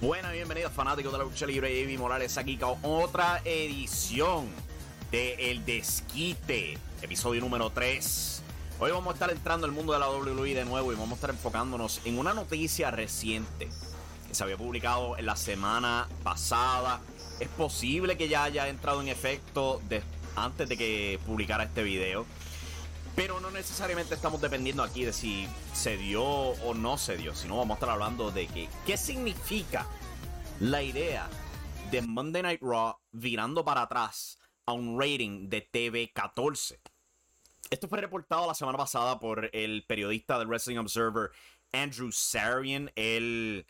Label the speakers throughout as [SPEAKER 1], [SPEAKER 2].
[SPEAKER 1] Buenas, bienvenidos fanáticos de la lucha libre. Amy Morales aquí con otra edición de El Desquite, episodio número 3. Hoy vamos a estar entrando al mundo de la WWE de nuevo y vamos a estar enfocándonos en una noticia reciente que se había publicado en la semana pasada. Es posible que ya haya entrado en efecto antes de que publicara este video. Pero no necesariamente estamos dependiendo aquí de si se dio o no se dio, sino vamos a estar hablando de que, qué significa la idea de Monday Night Raw virando para atrás a un rating de TV 14. Esto fue reportado la semana pasada por el periodista del Wrestling Observer Andrew Sarian. Él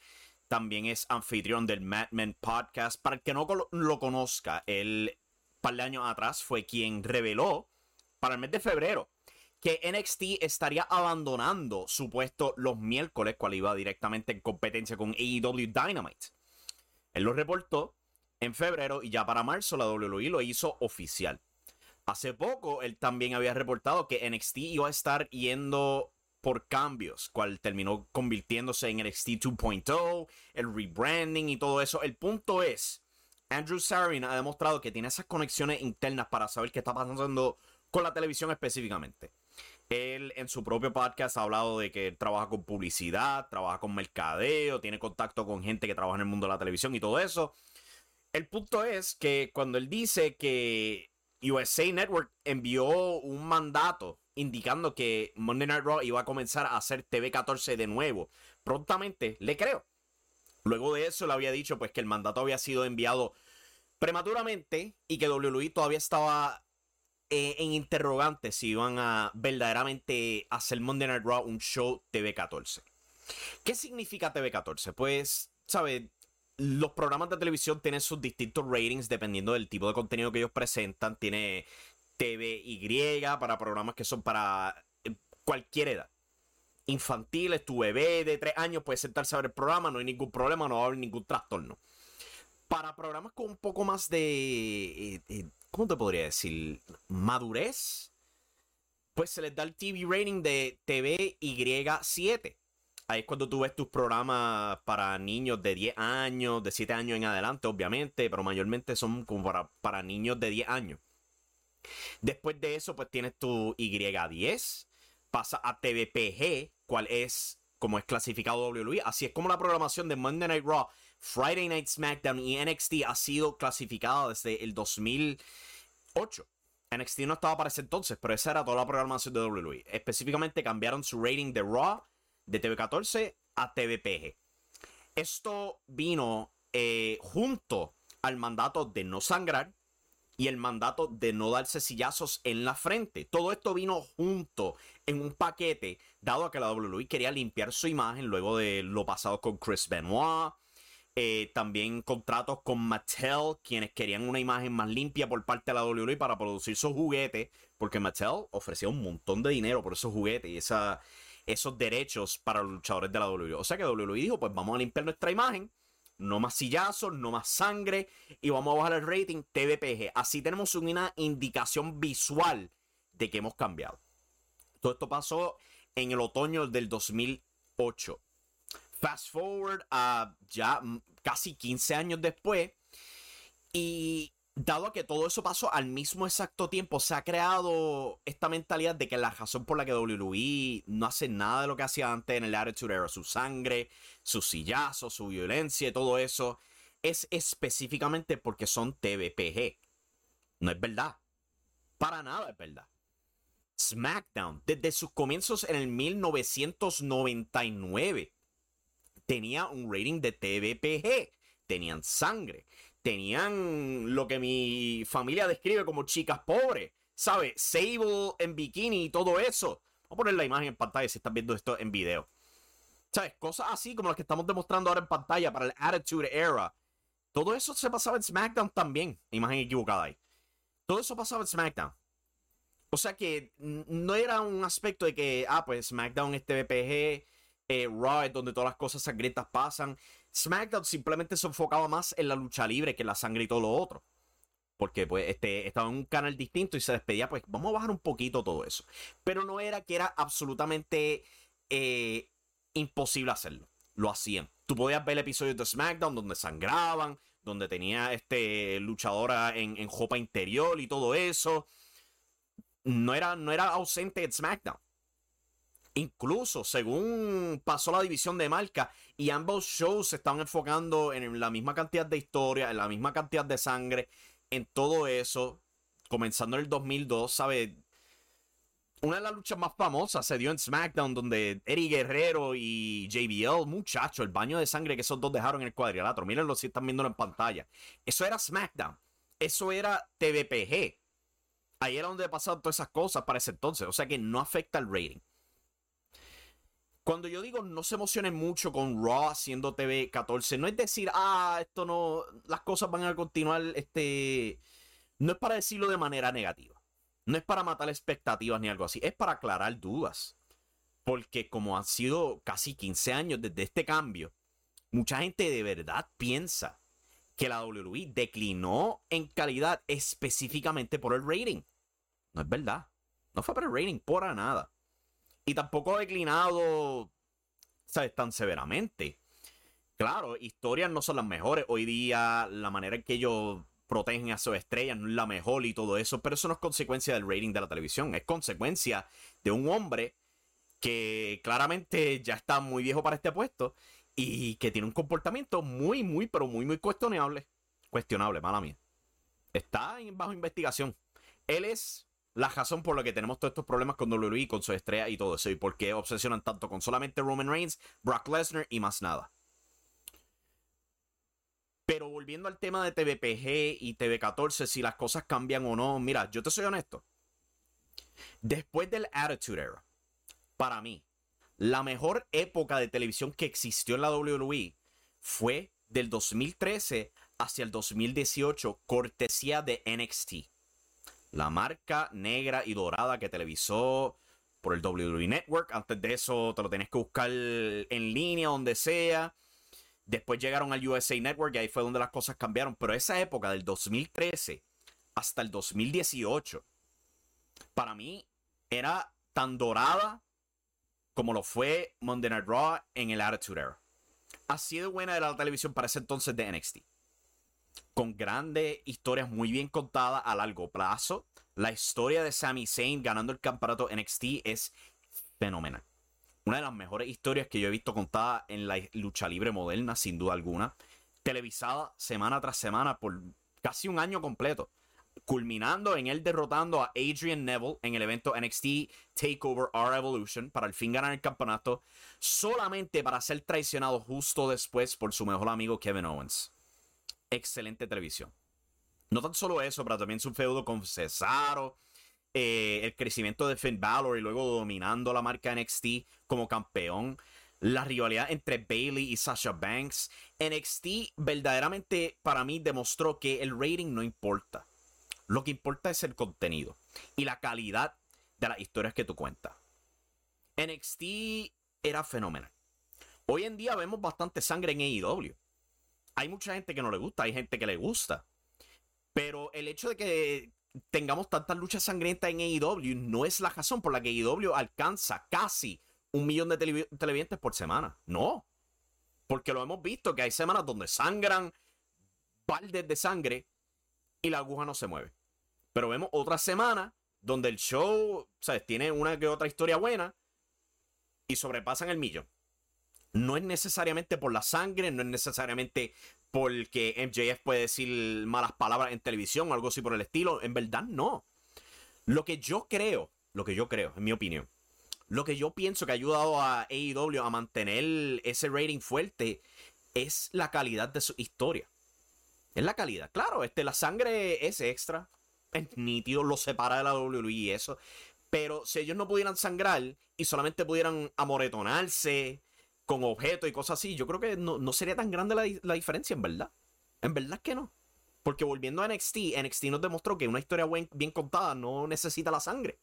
[SPEAKER 1] también es anfitrión del Madman Podcast. Para el que no lo conozca, él, un par de años atrás, fue quien reveló para el mes de febrero que NXT estaría abandonando su puesto los miércoles, cual iba directamente en competencia con AEW Dynamite. Él lo reportó en febrero y ya para marzo la WWE lo hizo oficial. Hace poco él también había reportado que NXT iba a estar yendo por cambios, cual terminó convirtiéndose en NXT 2.0, el rebranding y todo eso. El punto es, Andrew Sarin ha demostrado que tiene esas conexiones internas para saber qué está pasando con la televisión específicamente. Él en su propio podcast ha hablado de que trabaja con publicidad, trabaja con mercadeo, tiene contacto con gente que trabaja en el mundo de la televisión y todo eso. El punto es que cuando él dice que USA Network envió un mandato indicando que Monday Night Raw iba a comenzar a hacer TV 14 de nuevo, prontamente le creo. Luego de eso le había dicho pues que el mandato había sido enviado prematuramente y que WWE todavía estaba eh, en interrogante si iban a verdaderamente hacer Monday Night Raw un show TV14. ¿Qué significa TV14? Pues, ¿sabes? Los programas de televisión tienen sus distintos ratings dependiendo del tipo de contenido que ellos presentan. Tiene TVY para programas que son para eh, cualquier edad. Infantiles, tu bebé de 3 años puede sentarse a ver el programa, no hay ningún problema, no va a haber ningún trastorno. Para programas con un poco más de eh, ¿cómo te podría decir? Madurez, pues se les da el TV rating de TVY7. Ahí es cuando tú ves tus programas para niños de 10 años, de 7 años en adelante, obviamente, pero mayormente son como para, para niños de 10 años. Después de eso, pues tienes tu Y10, pasa a TVPG, cual es como es clasificado WWE. Así es como la programación de Monday Night Raw Friday Night SmackDown y NXT ha sido clasificada desde el 2008. NXT no estaba para ese entonces, pero esa era toda la programación de WWE. Específicamente cambiaron su rating de Raw de TV14 a TVPG. Esto vino eh, junto al mandato de no sangrar y el mandato de no darse sillazos en la frente. Todo esto vino junto en un paquete, dado a que la WWE quería limpiar su imagen luego de lo pasado con Chris Benoit, eh, también contratos con Mattel, quienes querían una imagen más limpia por parte de la WWE para producir sus juguetes, porque Mattel ofrecía un montón de dinero por esos juguetes y esos derechos para los luchadores de la WWE. O sea que WWE dijo, pues vamos a limpiar nuestra imagen no más sillazos, no más sangre y vamos a bajar el rating TVPG. Así tenemos una indicación visual de que hemos cambiado. Todo esto pasó en el otoño del 2008. Fast forward a ya casi 15 años después y dado que todo eso pasó al mismo exacto tiempo, se ha creado esta mentalidad de que la razón por la que WWE no hace nada de lo que hacía antes en el Attitude Era, su sangre, sus sillazos, su violencia y todo eso, es específicamente porque son TVPG. No es verdad. Para nada es verdad. SmackDown, desde sus comienzos en el 1999, tenía un rating de TVPG. Tenían sangre, tenían lo que mi familia describe como chicas pobres, ¿sabes? Sable en bikini y todo eso. Voy a poner la imagen en pantalla si están viendo esto en video. ¿Sabes? Cosas así como las que estamos demostrando ahora en pantalla para el Attitude Era. Todo eso se pasaba en SmackDown también. Imagen equivocada ahí. Todo eso pasaba en SmackDown. O sea que no era un aspecto de que, ah, pues SmackDown es TVPG, eh, Raw donde todas las cosas sangrientas pasan. SmackDown simplemente se enfocaba más en la lucha libre que en la sangre y todo lo otro. Porque pues este, estaba en un canal distinto y se despedía, pues vamos a bajar un poquito todo eso. Pero no era que era absolutamente eh, imposible hacerlo. Lo hacían. Tú podías ver episodios de SmackDown donde sangraban, donde tenía este luchadora en, en jopa interior y todo eso. No era, no era ausente en SmackDown. Incluso, según pasó la división de marca, y ambos shows se estaban enfocando en la misma cantidad de historia, en la misma cantidad de sangre, en todo eso, comenzando en el 2002, ¿sabes? Una de las luchas más famosas se dio en SmackDown, donde Eddie Guerrero y JBL, muchacho, el baño de sangre que esos dos dejaron en el cuadrilátero. Mírenlo si están viéndolo en pantalla. Eso era SmackDown. Eso era TVPG. Ahí era donde pasaban todas esas cosas para ese entonces. O sea que no afecta el rating. Cuando yo digo no se emocionen mucho con Raw haciendo TV 14, no es decir, ah, esto no, las cosas van a continuar, este, no es para decirlo de manera negativa. No es para matar expectativas ni algo así, es para aclarar dudas. Porque como han sido casi 15 años desde este cambio, mucha gente de verdad piensa que la WWE declinó en calidad específicamente por el rating. No es verdad. No fue por el rating, por nada. Y tampoco ha declinado, ¿sabes? Tan severamente. Claro, historias no son las mejores. Hoy día la manera en que ellos protegen a sus estrellas no es la mejor y todo eso, pero eso no es consecuencia del rating de la televisión, es consecuencia de un hombre que claramente ya está muy viejo para este puesto y que tiene un comportamiento muy, muy, pero muy, muy cuestionable. Cuestionable, mala mía. Está bajo investigación. Él es la razón por la que tenemos todos estos problemas con WWE, con su estrella y todo eso, y por qué obsesionan tanto con solamente Roman Reigns, Brock Lesnar y más nada. Pero volviendo al tema de TVPG y TV14, si las cosas cambian o no, mira, yo te soy honesto. Después del Attitude Era, para mí, la mejor época de televisión que existió en la WWE fue del 2013 hacia el 2018, cortesía de NXT la marca negra y dorada que televisó por el WWE Network. Antes de eso te lo tenés que buscar en línea, donde sea. Después llegaron al USA Network y ahí fue donde las cosas cambiaron. Pero esa época del 2013 hasta el 2018, para mí era tan dorada como lo fue Monday Night Raw en el Attitude Era. Así de buena era la televisión para ese entonces de NXT con grandes historias muy bien contadas a largo plazo. La historia de Sami Zayn ganando el campeonato NXT es fenomenal. Una de las mejores historias que yo he visto contada en la lucha libre moderna, sin duda alguna. Televisada semana tras semana por casi un año completo. Culminando en él derrotando a Adrian Neville en el evento NXT Takeover R Evolution para al fin ganar el campeonato, solamente para ser traicionado justo después por su mejor amigo Kevin Owens excelente televisión. No tan solo eso, pero también su feudo con Cesaro, eh, el crecimiento de Finn Balor y luego dominando la marca NXT como campeón, la rivalidad entre Bailey y Sasha Banks. NXT verdaderamente para mí demostró que el rating no importa. Lo que importa es el contenido y la calidad de las historias que tú cuentas. NXT era fenomenal. Hoy en día vemos bastante sangre en AEW Hay mucha gente que no le gusta, hay gente que le gusta. Pero el hecho de que tengamos tantas luchas sangrientas en AEW no es la razón por la que AEW alcanza casi un millón de televidentes por semana. No. Porque lo hemos visto que hay semanas donde sangran baldes de sangre y la aguja no se mueve. Pero vemos otras semanas donde el show, ¿sabes? Tiene una que otra historia buena y sobrepasan el millón. No es necesariamente por la sangre, no es necesariamente porque MJF puede decir malas palabras en televisión o algo así por el estilo. En verdad, no. Lo que yo creo, lo que yo creo, en mi opinión, lo que yo pienso que ha ayudado a AEW a mantener ese rating fuerte es la calidad de su historia. Es la calidad. Claro, este, la sangre es extra. Es nítido, lo separa de la WWE y eso. Pero si ellos no pudieran sangrar y solamente pudieran amoretonarse con objetos y cosas así, yo creo que no, sería tan grande la, diferencia, en verdad. En verdad que no. Porque volviendo a NXT, NXT nos demostró que una historia bien contada no necesita la sangre.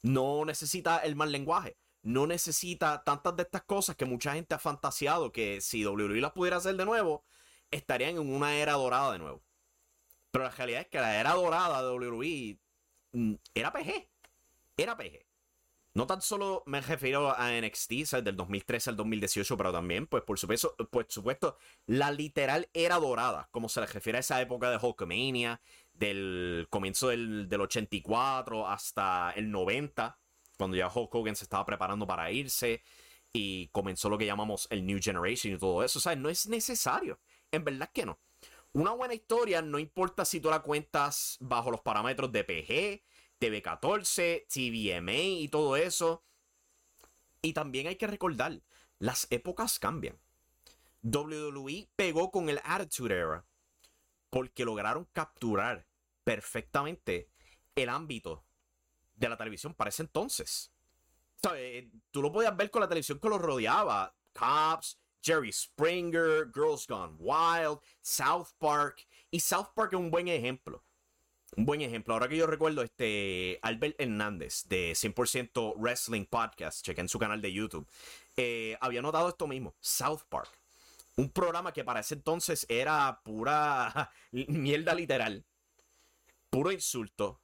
[SPEAKER 1] No necesita el mal lenguaje. No necesita tantas de estas cosas que mucha gente ha fantaseado que si WWE las pudiera hacer de nuevo, estarían en una era dorada de nuevo. Pero la realidad es que la era dorada de WWE mm, era PG. Era PG. No tan solo me refiero a NXT, ¿sabes? del 2013 al 2018, pero también, pues por supuesto, por supuesto, la literal era dorada, como se le refiere a esa época de Hulkamania, del comienzo del, del 84 hasta el 90, cuando ya Hulk Hogan se estaba preparando para irse y comenzó lo que llamamos el New Generation y todo eso. Sea, no es necesario. En verdad que no. Una buena historia no importa si tú la cuentas bajo los parámetros de PG, TV14, TVMA y todo eso. Y también hay que recordar, las épocas cambian. WWE pegó con el Attitude Era porque lograron capturar perfectamente el ámbito de la televisión para ese entonces. Tú lo podías ver con la televisión que lo rodeaba. Cops, Jerry Springer, Girls Gone Wild, South Park. Y South Park es un buen ejemplo. Un buen ejemplo. Ahora que yo recuerdo, este Albert Hernández de 100% Wrestling Podcast, chequen su canal de YouTube, eh, había notado esto mismo. South Park. Un programa que para ese entonces era pura mierda literal. Puro insulto.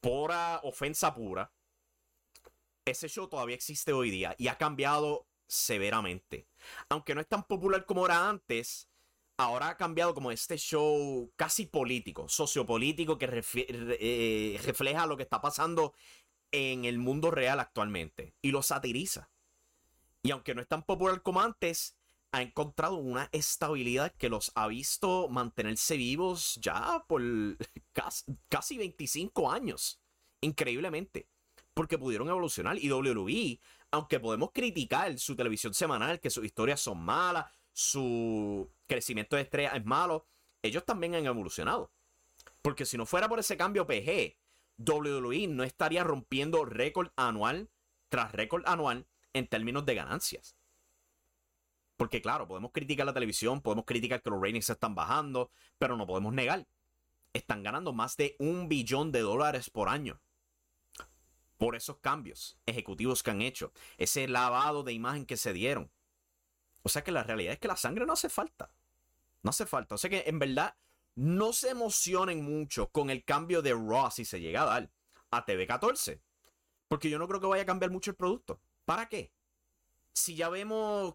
[SPEAKER 1] Pura ofensa pura. Ese show todavía existe hoy día y ha cambiado severamente. Aunque no es tan popular como era antes, ahora ha cambiado como este show casi político, sociopolítico, que eh, refleja lo que está pasando en el mundo real actualmente y lo satiriza. Y aunque no es tan popular como antes, ha encontrado una estabilidad que los ha visto mantenerse vivos ya por casi 25 años. Increíblemente porque pudieron evolucionar. Y WWE, aunque podemos criticar su televisión semanal, que sus historias son malas, su crecimiento de estrella es malo, ellos también han evolucionado. Porque si no fuera por ese cambio PG, WWE no estaría rompiendo récord anual tras récord anual en términos de ganancias. Porque claro, podemos criticar la televisión, podemos criticar que los ratings están bajando, pero no podemos negar. Están ganando más de un billón de dólares por año por esos cambios ejecutivos que han hecho, ese lavado de imagen que se dieron. O sea que la realidad es que la sangre no hace falta. No hace falta. O sea que en verdad no se emocionen mucho con el cambio de Raw si se llega a dar a TV14. Porque yo no creo que vaya a cambiar mucho el producto. ¿Para qué? Si ya vemos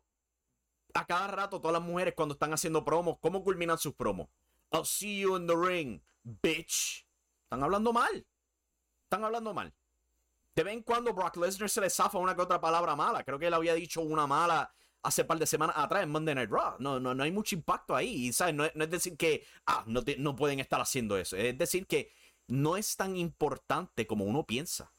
[SPEAKER 1] a cada rato todas las mujeres cuando están haciendo promos, ¿cómo culminan sus promos? I'll see you in the ring, bitch. Están hablando mal. Están hablando mal. De vez en cuando Brock Lesnar se le zafa una que otra palabra mala. Creo que él había dicho una mala hace par de semanas atrás en Monday Night Raw. No, no, no hay mucho impacto ahí. ¿sabes? No, es decir que ah, no, no pueden estar haciendo eso. Es decir que no es tan importante como uno piensa.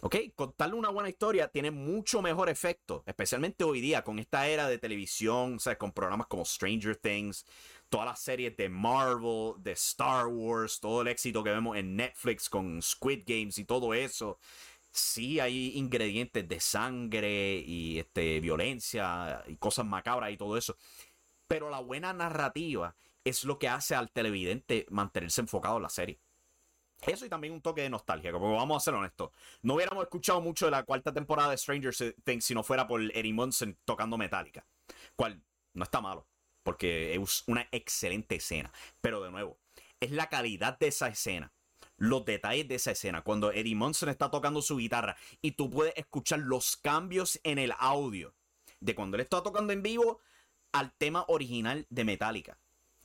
[SPEAKER 1] Ok, contarle una buena historia tiene mucho mejor efecto, especialmente hoy día con esta era de televisión, ¿sabes? con programas como Stranger Things, todas las series de Marvel, de Star Wars, todo el éxito que vemos en Netflix con Squid Games y todo eso. Sí hay ingredientes de sangre y este, violencia y cosas macabras y todo eso. Pero la buena narrativa es lo que hace al televidente mantenerse enfocado en la serie. Eso y también un toque de nostalgia, como vamos a ser honestos. No hubiéramos escuchado mucho de la cuarta temporada de Stranger Things si no fuera por Eddie Munson tocando Metallica. Cual no está malo. porque es una excelente escena. Pero de nuevo, es la calidad de esa escena. Los detalles de esa escena, cuando Eddie Munson está tocando su guitarra y tú puedes escuchar los cambios en el audio de cuando él está tocando en vivo al tema original de Metallica.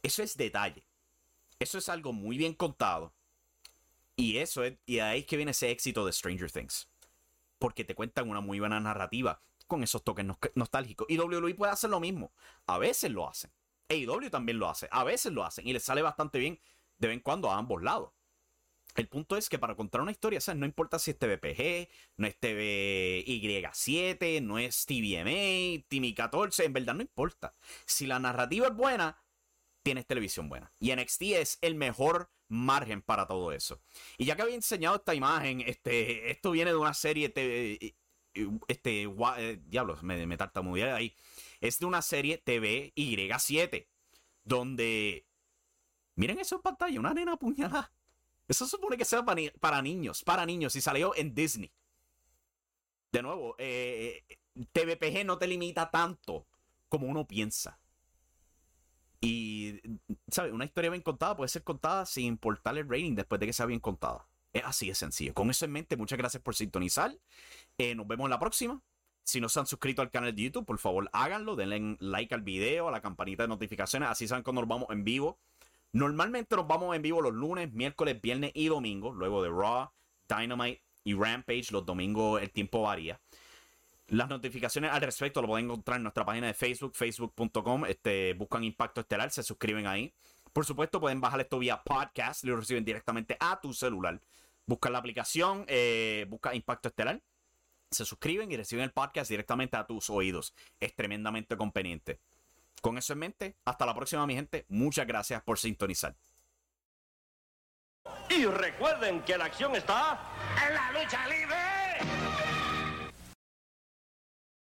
[SPEAKER 1] Eso es detalle. Eso es algo muy bien contado. Y eso es, y ahí es que viene ese éxito de Stranger Things. Porque te cuentan una muy buena narrativa con esos toques nostálgicos. Y WWE puede hacer lo mismo. A veces lo hacen. AEW también lo hace. A veces lo hacen. Y les sale bastante bien de vez en cuando a ambos lados. El punto es que para contar una historia, ¿sabes? no importa si es TVPG, no es TVY7, no es TVMA, TV14, en verdad no importa. Si la narrativa es buena, tienes televisión buena. Y NXT es el mejor margen para todo eso. Y ya que había enseñado esta imagen, este, esto viene de una serie, TV, este, eh, diablos, me, me tartamudeé ahí. Es de una serie TV Y7, donde, miren eso en pantalla, una nena apuñalada. Eso supone que sea para, niños, para niños, y salió en Disney. De nuevo, eh, TVPG no te limita tanto como uno piensa. Y, ¿sabes? Una historia bien contada puede ser contada sin importar el rating después de que sea bien contada. Es así de sencillo. Con eso en mente, muchas gracias por sintonizar. Eh, nos vemos en la próxima. Si no se han suscrito al canal de YouTube, por favor háganlo. Denle like al video, a la campanita de notificaciones. Así saben cuando nos vamos en vivo. Normalmente nos vamos en vivo los lunes, miércoles, viernes y domingo. Luego de Raw, Dynamite y Rampage. Los domingos el tiempo varía. Las notificaciones al respecto lo pueden encontrar en nuestra página de Facebook, facebook.com. Este, buscan Impacto Estelar, se suscriben ahí. Por supuesto, pueden bajar esto vía podcast, lo reciben directamente a tu celular. Buscan la aplicación, eh, busca Impacto Estelar, se suscriben y reciben el podcast directamente a tus oídos. Es tremendamente conveniente. Con eso en mente, hasta la próxima, mi gente. Muchas gracias por sintonizar.
[SPEAKER 2] Y recuerden que la acción está en la lucha libre.